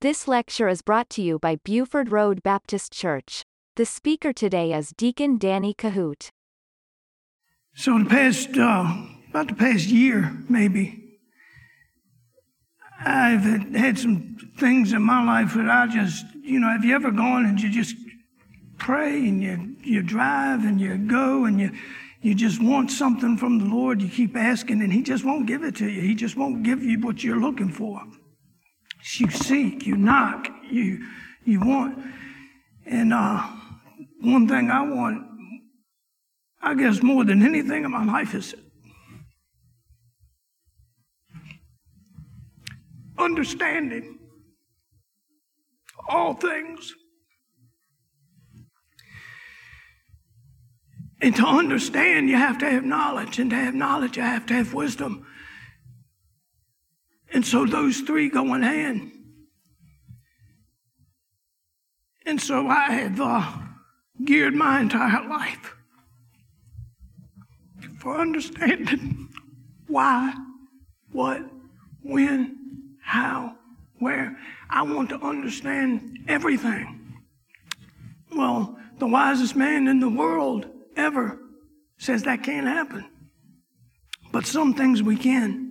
This lecture is brought to you by Buford Road Baptist Church. The speaker today is Deacon Danny Kohout. So, the past, uh, about the past year, maybe, I've had some things in my life that I just, you know, have you ever gone and you just pray and you, you drive and you go and you, you just want something from the Lord, you keep asking, and He just won't give it to you. He just won't give you what you're looking for. You seek, you knock, you you want. And uh, one thing I want, I guess more than anything in my life is understanding all things. And to understand, you have to have knowledge. And to have knowledge, you have to have wisdom. And so those three go in hand. And so I have uh, geared my entire life for understanding why, what, when, how, where. I want to understand everything. Well, the wisest man in the world ever says that can't happen. But some things we can.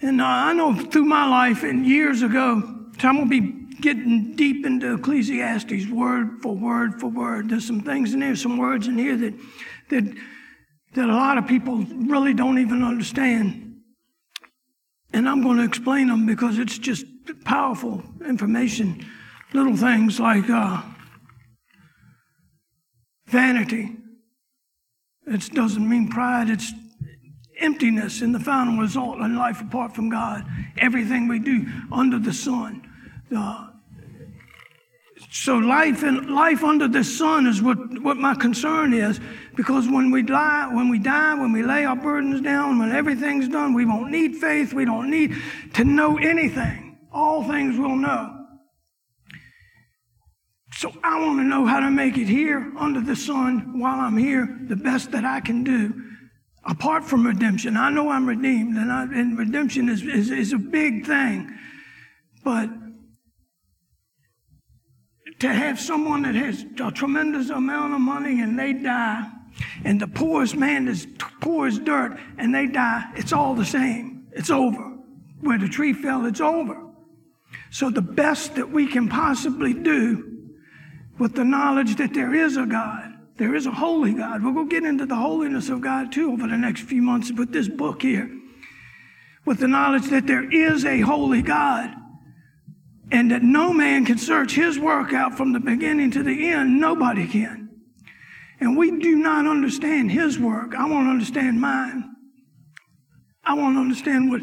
And uh, I know through my life and years ago, I'm going to be getting deep into Ecclesiastes word for word for word. There's some things in here, some words in here that, that, that a lot of people really don't even understand. And I'm going to explain them because it's just powerful information. Little things like uh, vanity. It doesn't mean pride, it's emptiness in the final result in life apart from God. Everything we do under the sun. Uh, so life and life under the sun is what, what my concern is, because when we die, when we die, when we lay our burdens down, when everything's done, we won't need faith. We don't need to know anything. All things we'll know. So I want to know how to make it here under the sun while I'm here the best that I can do apart from redemption. I know I'm redeemed, and, I, and redemption is, is, is a big thing. But to have someone that has a tremendous amount of money and they die, and the poorest man is poor as dirt and they die, it's all the same. It's over. Where the tree fell, it's over. So the best that we can possibly do with the knowledge that there is a God. There is a holy God. We'll go get into the holiness of God too over the next few months with this book here. With the knowledge that there is a holy God and that no man can search his work out from the beginning to the end. Nobody can. And we do not understand his work. I won't understand mine. I want to understand what,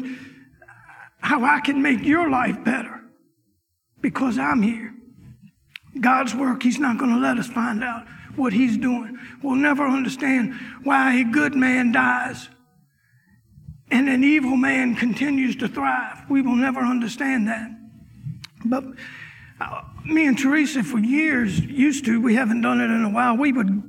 how I can make your life better because I'm here. God's work, He's not going to let us find out what He's doing. We'll never understand why a good man dies and an evil man continues to thrive. We will never understand that. But uh, me and Teresa, for years, used to, we haven't done it in a while, we would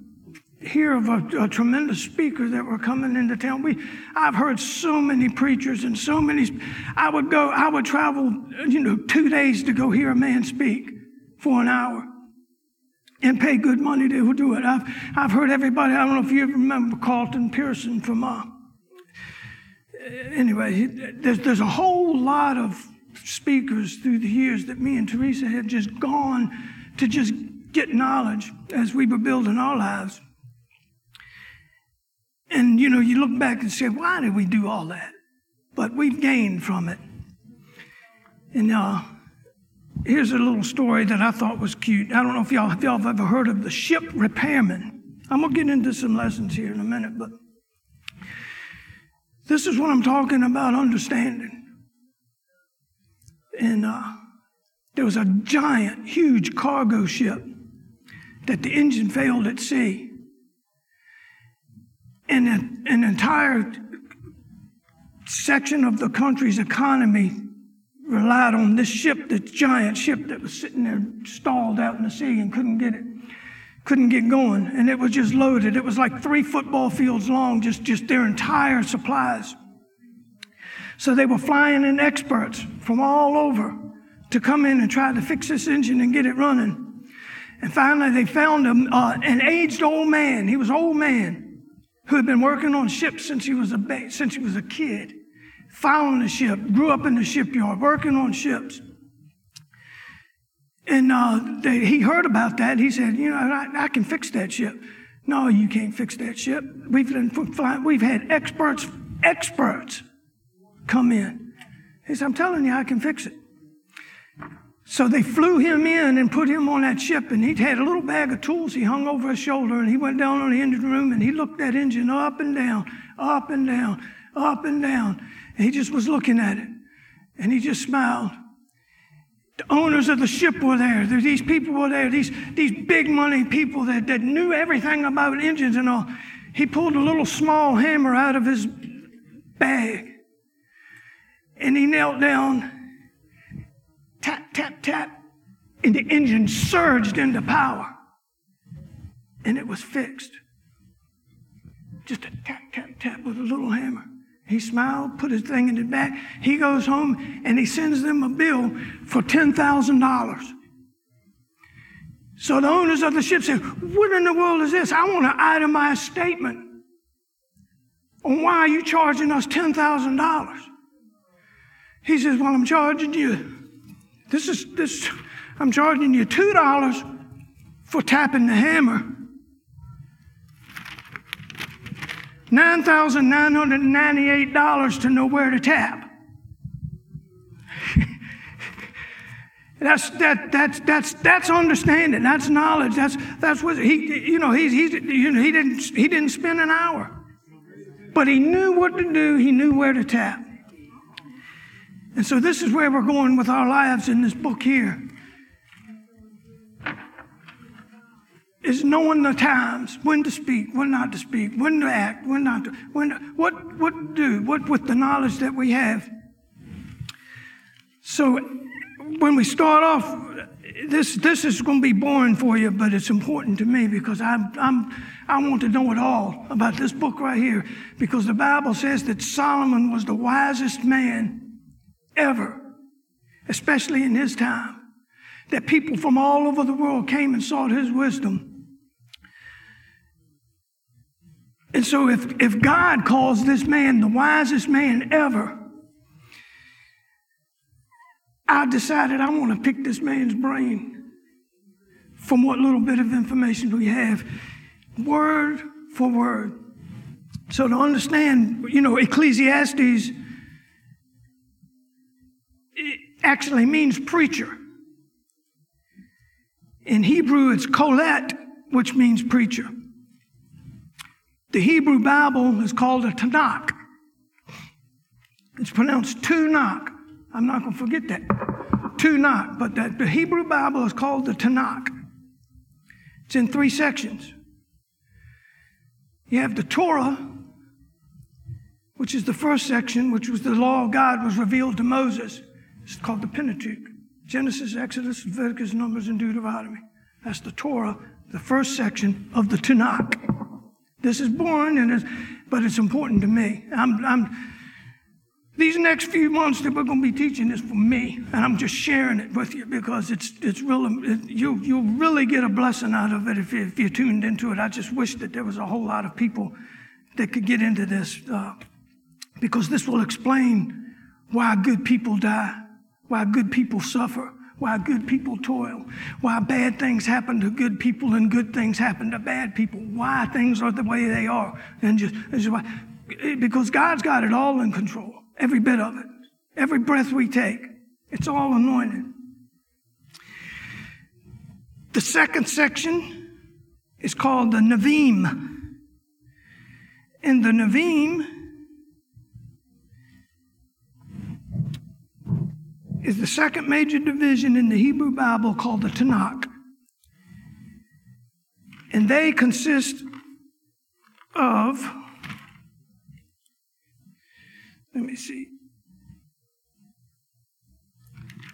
hear of a, a, tremendous speaker that were coming into town. We, I've heard so many preachers and so many. I would go, I would travel, you know, two days to go hear a man speak for an hour and pay good money to do it. I've, I've heard everybody, I don't know if you remember Carlton Pearson from, uh, anyway, there's, there's a whole lot of speakers through the years that me and Teresa have just gone to just get knowledge as we were building our lives. And you know, you look back and say, why did we do all that? But we've gained from it. And uh, Here's a little story that I thought was cute. I don't know if y'all, if y'all have ever heard of the ship repairman. I'm going to get into some lessons here in a minute, but this is what I'm talking about understanding. And uh, there was a giant, huge cargo ship that the engine failed at sea. And an entire section of the country's economy relied on this ship, this giant ship that was sitting there stalled out in the sea and couldn't get it, couldn't get going. And it was just loaded. It was like three football fields long, just, just their entire supplies. So they were flying in experts from all over to come in and try to fix this engine and get it running. And finally, they found him, uh, an aged old man. He was an old man who had been working on ships since he was a ba- since he was a kid. Found the ship, grew up in the shipyard, working on ships. And uh, they, he heard about that. He said, "You know, I, I, can fix that ship." No, you can't fix that ship. We've been, flying, we've had experts experts come in. He said, "I'm telling you, I can fix it." So they flew him in and put him on that ship, and he had a little bag of tools he hung over his shoulder, and he went down on the engine room and he looked that engine up and down, up and down, up and down. And he just was looking at it, and he just smiled. The owners of the ship were there. These people were there. These, these big money people that, that knew everything about engines and all. He pulled a little small hammer out of his bag, and he knelt down tap, tap, tap, and the engine surged into power. And it was fixed. Just a tap, tap, tap with a little hammer. He smiled, put his thing in his back. He goes home and he sends them a bill for $10,000. So the owners of the ship said, What in the world is this? I want an itemized statement on why are you charging us $10,000? He says, Well, I'm charging you this is this. I'm charging you two dollars for tapping the hammer. Nine thousand nine hundred ninety-eight dollars to know where to tap. that's that that's that's that's understanding. That's knowledge. That's that's what he you know he's he's you know he didn't he didn't spend an hour, but he knew what to do. He knew where to tap. And so this is where we're going with our lives in this book here. Is knowing the times, when to speak, when not to speak, when to act, when not to, when, what, what to do, what with the knowledge that we have. So when we start off, this, this is going to be boring for you, but it's important to me because I'm, I'm, I want to know it all about this book right here because the Bible says that Solomon was the wisest man ever, especially in his time, that people from all over the world came and sought his wisdom. And so, if, if God calls this man the wisest man ever, I decided I want to pick this man's brain from what little bit of information we have, word for word. So, to understand, you know, Ecclesiastes actually means preacher. In Hebrew, it's kolet, which means preacher. The Hebrew Bible is called a Tanakh. It's pronounced Tunach. I'm not going to forget that. Tunach. But that, the Hebrew Bible is called the Tanakh. It's in three sections. You have the Torah, which is the first section, which was the law of God was revealed to Moses. It's called the Pentateuch Genesis, Exodus, Leviticus, Numbers, and Deuteronomy. That's the Torah, the first section of the Tanakh. This is boring, and it's, but it's important to me. I'm, I'm, these next few months that we're going to be teaching is for me, and I'm just sharing it with you because it's it's really it, you you'll really get a blessing out of it if, you, if you're tuned into it. I just wish that there was a whole lot of people that could get into this uh, because this will explain why good people die why good people suffer, why good people toil, why bad things happen to good people and good things happen to bad people, why things are the way they are. And just, just why, because God's got it all in control, every bit of it, every breath we take. It's all anointed. The second section is called the Nevi'im. In the Nevi'im, is the second major division in the Hebrew Bible called the Tanakh. And they consist of, let me see,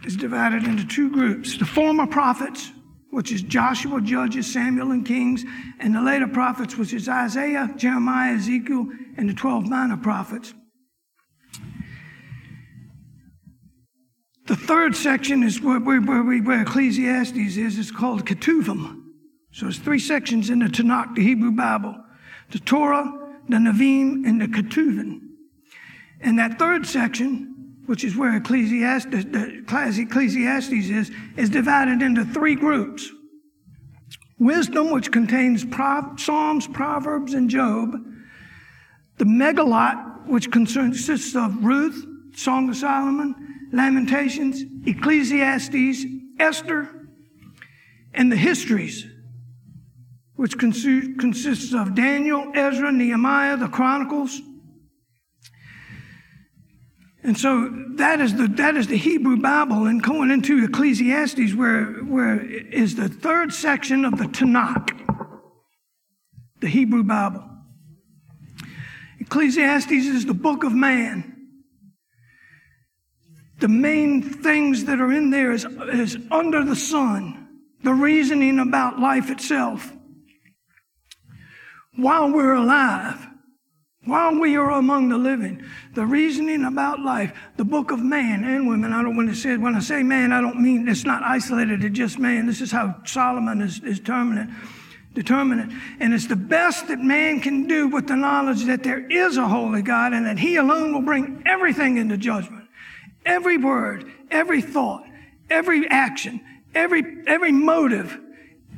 is divided into two groups the former prophets, which is Joshua, Judges, Samuel, and Kings, and the later prophets, which is Isaiah, Jeremiah, Ezekiel, and the 12 minor prophets. The third section is where, where, where, where Ecclesiastes is. It's called Ketuvim. So it's three sections in the Tanakh, the Hebrew Bible. The Torah, the Nevi'im, and the Ketuvim. And that third section, which is where Ecclesiastes, the Ecclesiastes is, is divided into three groups. Wisdom, which contains Psalms, Proverbs, and Job. The Megillot, which consists of Ruth, Song of Solomon, Lamentations, Ecclesiastes, Esther, and the histories, which consists of Daniel, Ezra, Nehemiah, the Chronicles. And so that is the, that is the Hebrew Bible. And going into Ecclesiastes, where, where is the third section of the Tanakh, the Hebrew Bible. Ecclesiastes is the book of man. The main things that are in there is, is under the sun, the reasoning about life itself. While we're alive, while we are among the living, the reasoning about life, the book of man and women. I don't want to say when I say man, I don't mean it's not isolated to just man. This is how Solomon is, is determinate, determinate. And it's the best that man can do with the knowledge that there is a holy God and that he alone will bring everything into judgment. Every word, every thought, every action, every every motive,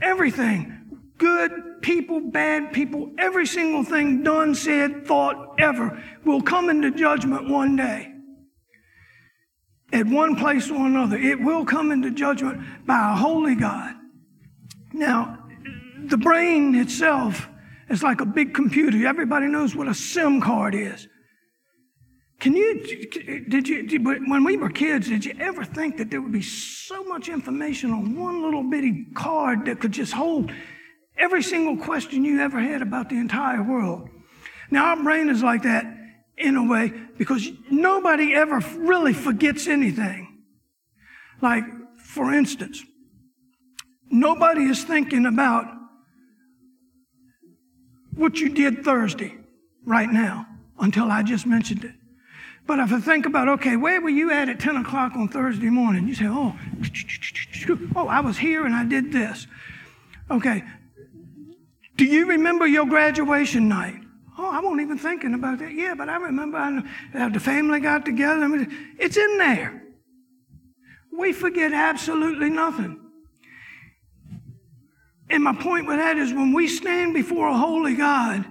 everything good people, bad people, every single thing done, said, thought, ever will come into judgment one day. At one place or another, it will come into judgment by a holy God. Now, the brain itself is like a big computer. Everybody knows what a SIM card is. Can you, did you, did, when we were kids, did you ever think that there would be so much information on one little bitty card that could just hold every single question you ever had about the entire world. Now, our brain is like that in a way because nobody ever really forgets anything. Like, for instance, nobody is thinking about what you did Thursday right now until I just mentioned it. But if I think about, okay, where were you at at 10 o'clock on Thursday morning? You say, oh, oh, I was here and I did this. Okay, do you remember your graduation night? Oh, I wasn't even thinking about that. Yeah, but I remember I, the family got together. It's in there. We forget absolutely nothing. And my point with that is when we stand before a holy God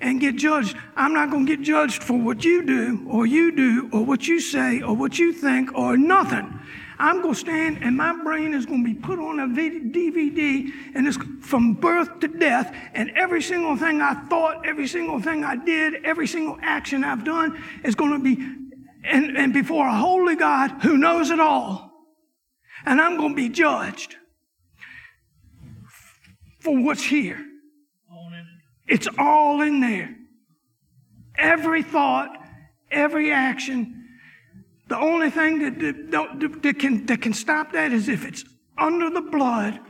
and get judged, I'm not going to get judged for what you do or you do or what you say or what you think or nothing. I'm going to stand and my brain is going to be put on a DVD and it's from birth to death. And every single thing I thought, every single thing I did, every single action I've done is going to be and, and before a holy God who knows it all. And I'm going to be judged for what's here. It's all in there. Every thought, every action, the only thing that, that, that, can, that can stop that is if it's under the blood,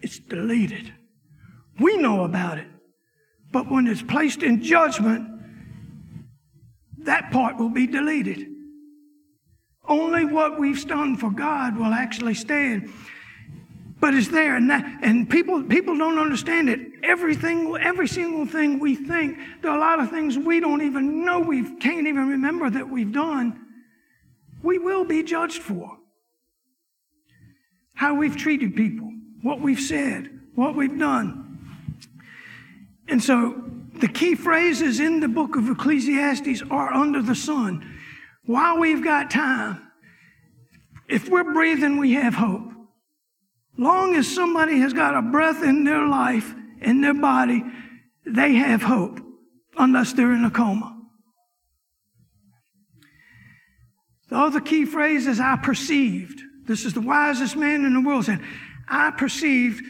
it's deleted. We know about it. But when it's placed in judgment, that part will be deleted. Only what we've done for God will actually stand but it's there and that and people people don't understand it. Everything every single thing we think there are a lot of things we don't even know we can't even remember that we've done we will be judged for. How we've treated people what we've said what we've done. And so the key phrases in the book of ecclesiastes are under the sun. While we've got time if we're breathing we have hope long as somebody has got a breath in their life, in their body, they have hope, unless they're in a coma. The other key phrase is I perceived. This is the wisest man in the world saying, I perceived,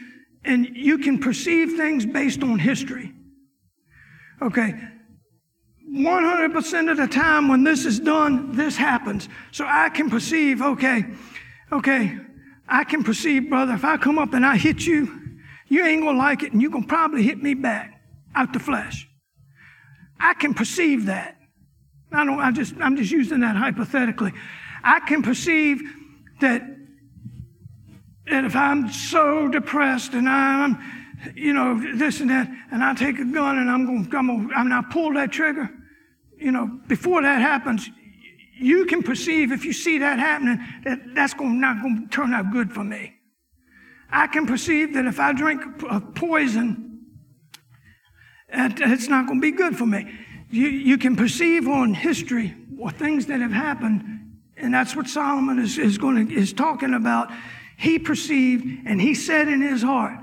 and you can perceive things based on history. Okay, 100% of the time when this is done, this happens. So I can perceive, okay, okay, I can perceive, brother, if I come up and I hit you, you ain't gonna like it and you're gonna probably hit me back out the flesh. I can perceive that. I don't, I just, I'm just using that hypothetically. I can perceive that, that if I'm so depressed and I'm, you know, this and that, and I take a gun and I'm going, to I'm going, and I pull that trigger, you know, before that happens, you can perceive if you see that happening that that's not going to turn out good for me. I can perceive that if I drink a uh, poison, it's not going to be good for me. You, you can perceive on history or things that have happened, and that's what Solomon is, is going to, is talking about. He perceived and he said in his heart,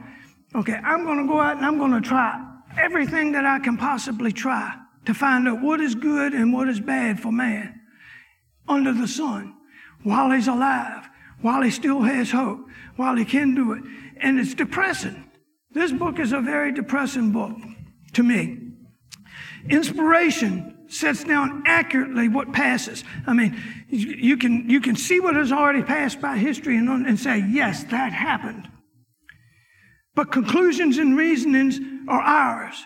okay, I'm going to go out and I'm going to try everything that I can possibly try to find out what is good and what is bad for man under the sun while he's alive, while he still has hope, while he can do it. And it's depressing. This book is a very depressing book to me. Inspiration sets down accurately what passes. I mean, you can, you can see what has already passed by history and, and say, yes, that happened. But conclusions and reasonings are ours.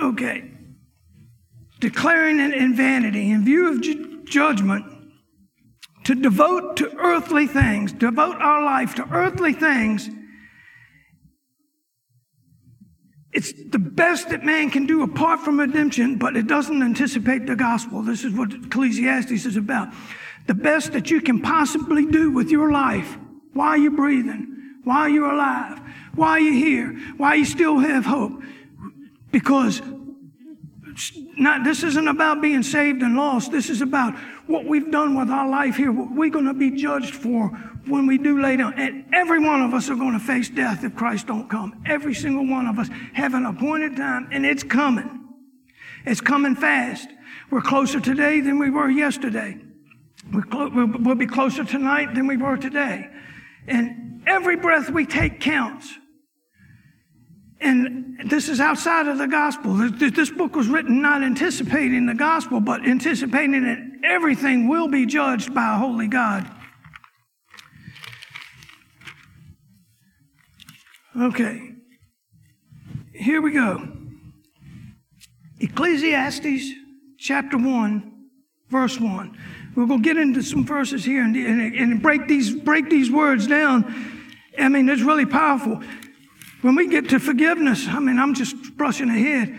Okay. Declaring it in vanity, in view of ju- judgment, to devote to earthly things, devote our life to earthly things It's the best that man can do apart from redemption, but it doesn't anticipate the gospel. This is what Ecclesiastes is about. The best that you can possibly do with your life while you're breathing, while you're alive, while you're here, while you still have hope. Because not, this isn't about being saved and lost. This is about what we've done with our life here, what we're going to be judged for when we do lay down. And every one of us are going to face death if Christ don't come. Every single one of us have an appointed time, and it's coming. It's coming fast. We're closer today than we were yesterday. We're clo- we'll be closer tonight than we were today. And every breath we take counts. And this is outside of the gospel. This book was written not anticipating the gospel, but anticipating that everything will be judged by a holy God. Okay, here we go. Ecclesiastes chapter 1, verse 1. We're going to get into some verses here and, and, and break, these, break these words down. I mean, it's really powerful. When we get to forgiveness, I mean, I'm just brushing ahead.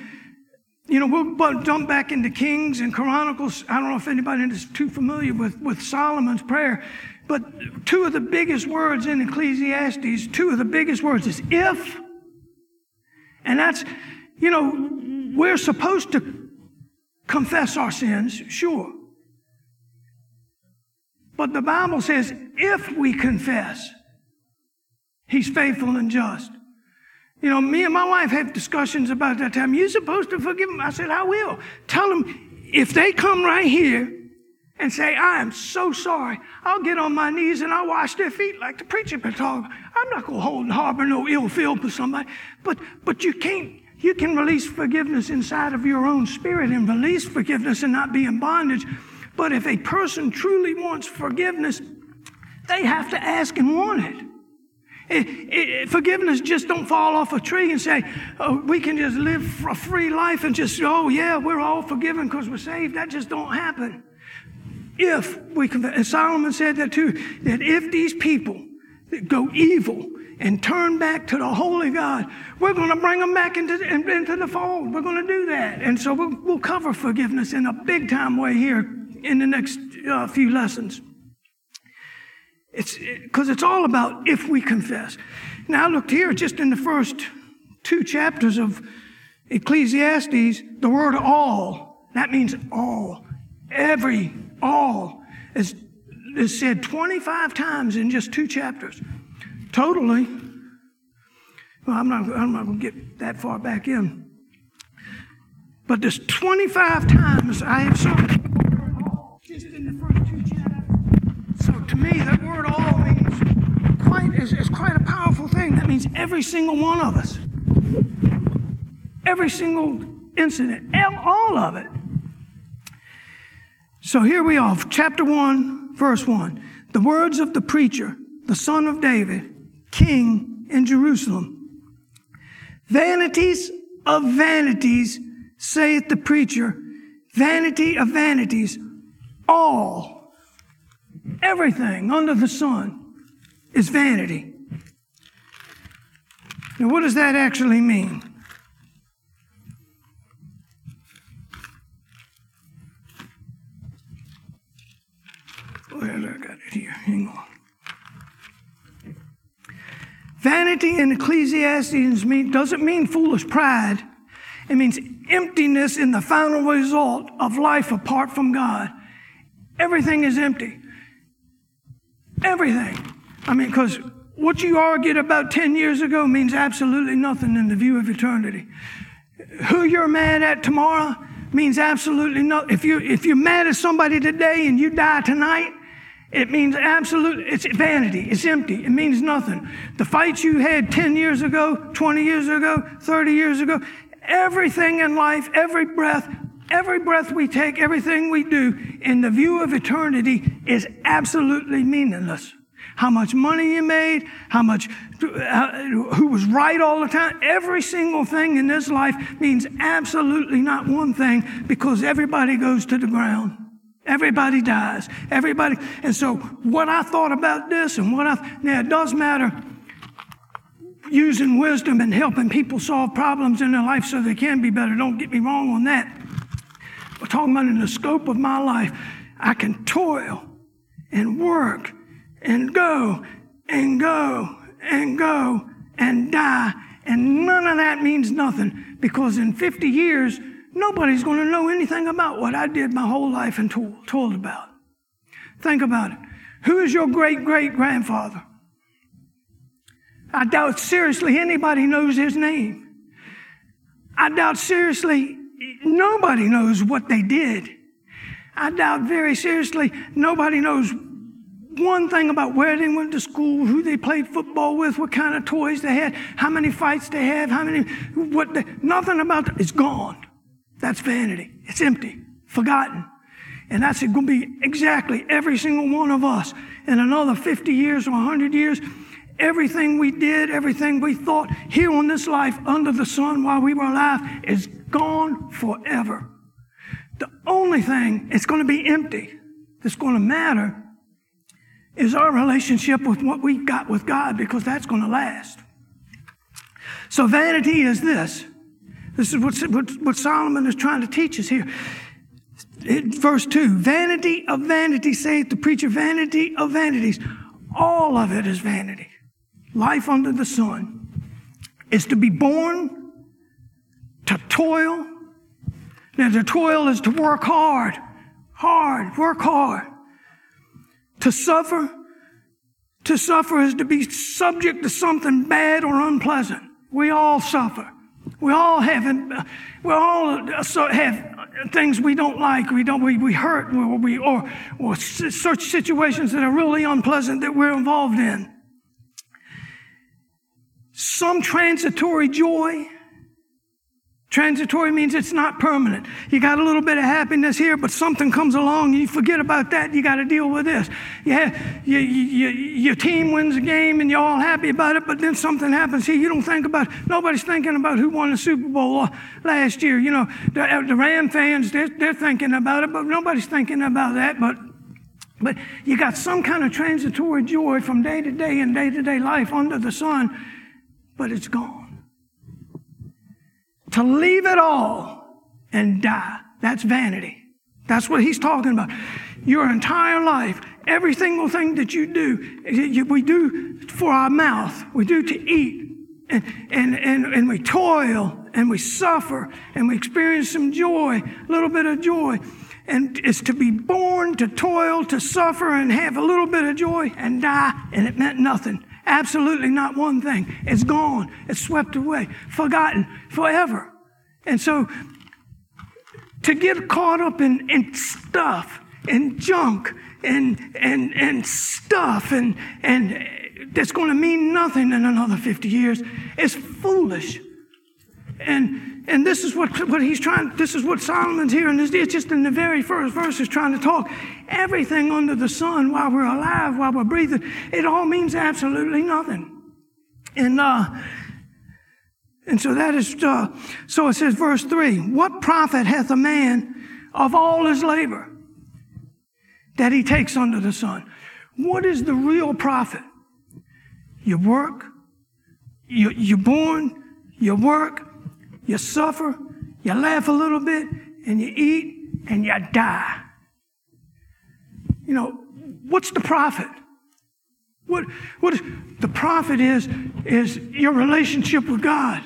You know, we'll jump back into Kings and Chronicles. I don't know if anybody is too familiar with, with Solomon's prayer, but two of the biggest words in Ecclesiastes, two of the biggest words is if. And that's, you know, we're supposed to confess our sins, sure. But the Bible says if we confess, He's faithful and just you know, me and my wife have discussions about that time. You're supposed to forgive them. I said, I will. Tell them if they come right here and say, I am so sorry, I'll get on my knees and I'll wash their feet like the preacher been talking. I'm not going to hold and harbor no ill feel for somebody. But, but you can't, you can release forgiveness inside of your own spirit and release forgiveness and not be in bondage. But if a person truly wants forgiveness, they have to ask and want it. It, it, forgiveness just don't fall off a tree and say, oh, we can just live a free life and just, oh yeah, we're all forgiven because we're saved. That just don't happen. If we confess, Solomon said that too, that if these people that go evil and turn back to the holy God, we're going to bring them back into, into the fold. We're going to do that. And so we'll, we'll cover forgiveness in a big time way here in the next uh, few lessons. It's because it's all about if we confess. Now, I looked here just in the first two chapters of Ecclesiastes, the word all, that means all, every, all, is, is said 25 times in just two chapters. Totally. Well, I'm not, I'm not going to get that far back in. But there's 25 times I have saw just in the first to me, that word all means quite is, is quite a powerful thing. That means every single one of us. Every single incident, all of it. So here we are, chapter 1, verse 1. The words of the preacher, the son of David, king in Jerusalem. Vanities of vanities, saith the preacher, vanity of vanities, all, everything under the sun is vanity. Now, what does that actually mean? Where I got it here? Hang on. Vanity in Ecclesiastes doesn't mean foolish pride. It means emptiness in the final result of life apart from God. Everything is empty. Everything. I mean, because what you argued about 10 years ago means absolutely nothing in the view of eternity. Who you're mad at tomorrow means absolutely nothing. If, you, if you're mad at somebody today and you die tonight, it means absolute, it's vanity, it's empty, it means nothing. The fights you had 10 years ago, 20 years ago, 30 years ago, everything in life, every breath, every breath we take, everything we do in the view of eternity is absolutely meaningless. How much money you made, how much, uh, who was right all the time. Every single thing in this life means absolutely not one thing because everybody goes to the ground. Everybody dies. Everybody. And so, what I thought about this and what I, now it does matter using wisdom and helping people solve problems in their life so they can be better. Don't get me wrong on that. Talking about in the scope of my life, I can toil and work and go and go and go and die. And none of that means nothing because in 50 years, Nobody's going to know anything about what I did my whole life and told, told about. Think about it. Who is your great great grandfather? I doubt seriously anybody knows his name. I doubt seriously nobody knows what they did. I doubt very seriously nobody knows one thing about where they went to school, who they played football with, what kind of toys they had, how many fights they had, how many, what, they, nothing about it. It's gone. That's vanity. It's empty, forgotten. And that's going to be exactly every single one of us in another 50 years or 100 years. Everything we did, everything we thought here on this life under the sun while we were alive is gone forever. The only thing it's going to be empty that's going to matter is our relationship with what we've got with God because that's going to last. So vanity is this this is what, what, what Solomon is trying to teach us here. It, verse 2 Vanity of vanity, saith the preacher, vanity of vanities. All of it is vanity. Life under the sun is to be born, to toil. Now, to toil is to work hard, hard, work hard. To suffer, to suffer is to be subject to something bad or unpleasant. We all suffer. We all have, we all have things we don't like, we don't, we, we hurt, or, we, or, or such situations that are really unpleasant that we're involved in. Some transitory joy Transitory means it's not permanent. You got a little bit of happiness here, but something comes along, and you forget about that, you got to deal with this. Yeah, you, you, your team wins a game and you're all happy about it, but then something happens here. You don't think about, nobody's thinking about who won the Super Bowl last year. You know, the, uh, the Ram fans, they're, they're thinking about it, but nobody's thinking about that. But but you got some kind of transitory joy from day to day and day to day life under the sun, but it's gone to leave it all and die. That's vanity. That's what he's talking about. Your entire life, every single thing that you do, we do for our mouth, we do to eat, and, and, and, and we toil and we suffer and we experience some joy, a little bit of joy. And it's to be born, to toil, to suffer, and have a little bit of joy and die, and it meant nothing. Absolutely not one thing. It's gone. It's swept away, forgotten forever. And so to get caught up in, in stuff and junk and, and, and stuff and, and that's going to mean nothing in another 50 years is foolish. And, and this is what, what he's trying, this is what Solomon's here, and it's just in the very first verse is trying to talk. Everything under the sun while we're alive, while we're breathing, it all means absolutely nothing. And, uh, and so that is, uh, so it says, verse 3 What profit hath a man of all his labor that he takes under the sun. What is the real profit? Your work, you, you're born, you work, you suffer, you laugh a little bit, and you eat, and you die. You know, what's the profit? What, what is, the profit is, is your relationship with God,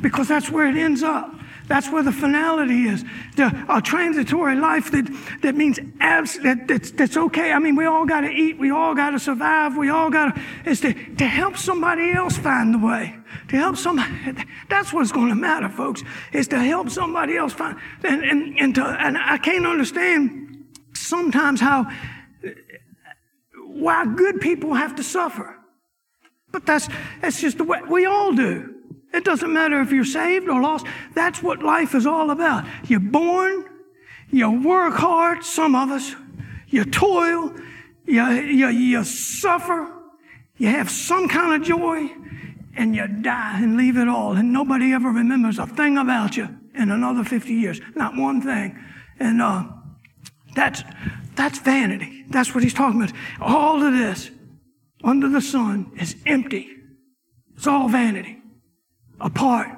because that's where it ends up. That's where the finality is. The, a transitory life that, that means abs- that, that's, that's okay. I mean, we all got to eat. We all got to survive. We all got to, is to, to help somebody else find the way. To help somebody. That's what's going to matter, folks, is to help somebody else find. And, and, and, to, and I can't understand sometimes how, why good people have to suffer. But that's, that's just the way we all do. It doesn't matter if you're saved or lost. That's what life is all about. You're born, you work hard, some of us, you toil, you, you, you suffer, you have some kind of joy, and you die and leave it all. And nobody ever remembers a thing about you in another 50 years. Not one thing. And uh, that's, that's vanity. That's what he's talking about. All of this under the sun is empty. It's all vanity apart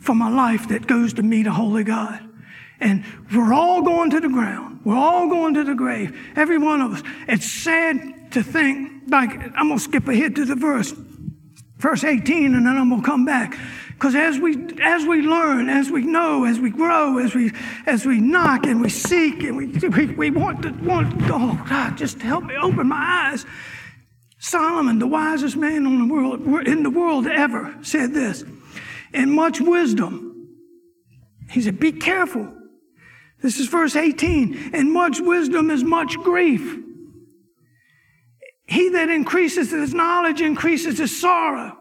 from a life that goes to meet a holy God. And we're all going to the ground. We're all going to the grave. Every one of us. It's sad to think, like, I'm going to skip ahead to the verse, verse 18, and then I'm going to come back. Because as we, as we learn, as we know, as we grow, as we, as we knock and we seek and we, we, we want to, want, oh God, just help me open my eyes. Solomon, the wisest man the world, in the world ever, said this and much wisdom. He said, Be careful. This is verse 18. And much wisdom is much grief. He that increases his knowledge increases his sorrow.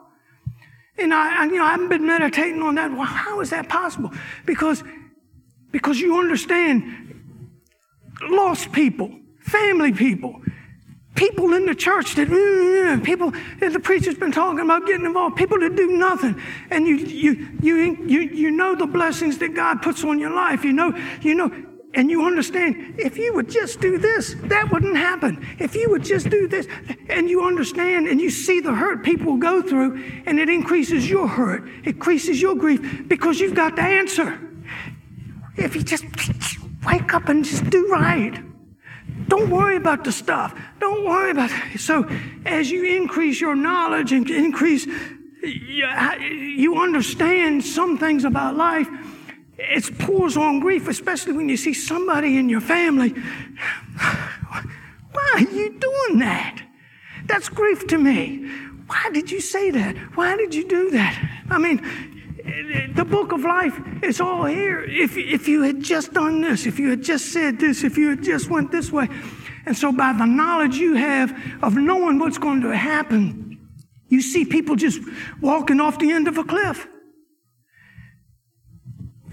And I, I you know, I haven't been meditating on that. Well, how is that possible? Because, because you understand lost people, family people, people in the church that mm, mm, mm, mm people the preacher's been talking about getting involved people that do nothing. And you you you you you know the blessings that god puts on your life you know you know and you understand if you would just do this that wouldn't happen. If you would just do this and you understand and you see the hurt people go through and it increases your hurt it increases your grief because you've got the answer. If you just wake up and just do right don't worry about the stuff. Don't worry about it. So, as you increase your knowledge and increase, you understand some things about life. It pours on grief, especially when you see somebody in your family. Why are you doing that? That's grief to me. Why did you say that? Why did you do that? I mean, the book of life is all here. If, if you had just done this, if you had just said this, if you had just went this way. And so by the knowledge you have of knowing what's going to happen, you see people just walking off the end of a cliff.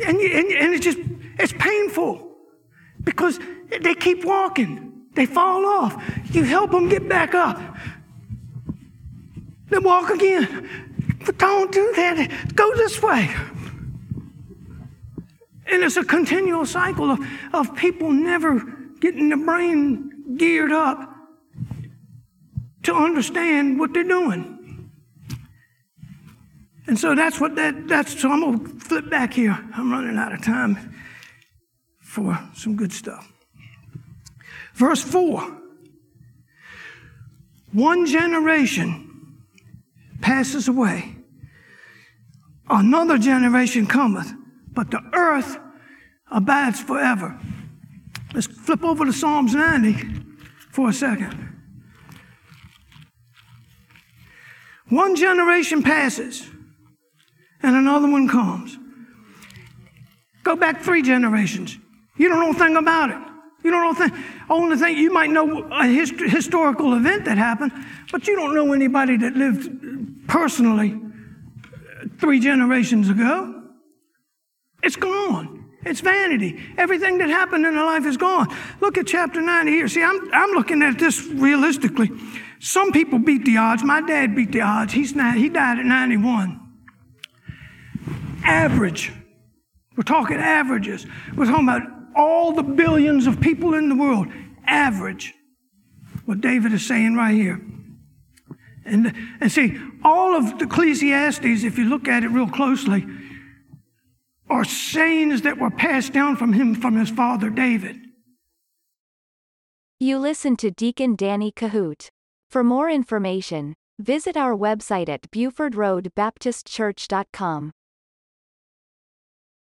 And, and, and it's just, it's painful because they keep walking. They fall off. You help them get back up. They walk again. But don't do that. Go this way. And it's a continual cycle of, of people never getting the brain geared up to understand what they're doing. And so that's what that that's so I'm gonna flip back here. I'm running out of time for some good stuff. Verse 4. One generation passes away, another generation cometh, but the earth abides forever. Let's flip over to Psalms 90 for a second. One generation passes and another one comes. Go back three generations. You don't know a thing about it. You don't know thing. Only thing you might know a hist- historical event that happened, but you don't know anybody that lived personally three generations ago. It's gone. It's vanity. Everything that happened in their life is gone. Look at chapter 9 here. See, I'm, I'm looking at this realistically. Some people beat the odds. My dad beat the odds. He's not, he died at 91. Average. We're talking averages. We're talking about all the billions of people in the world average what David is saying right here. And, and see, all of the Ecclesiastes, if you look at it real closely, are sayings that were passed down from him from his father David. You listen to Deacon Danny Kohout. For more information, visit our website at BufordRoadBaptistChurch.com.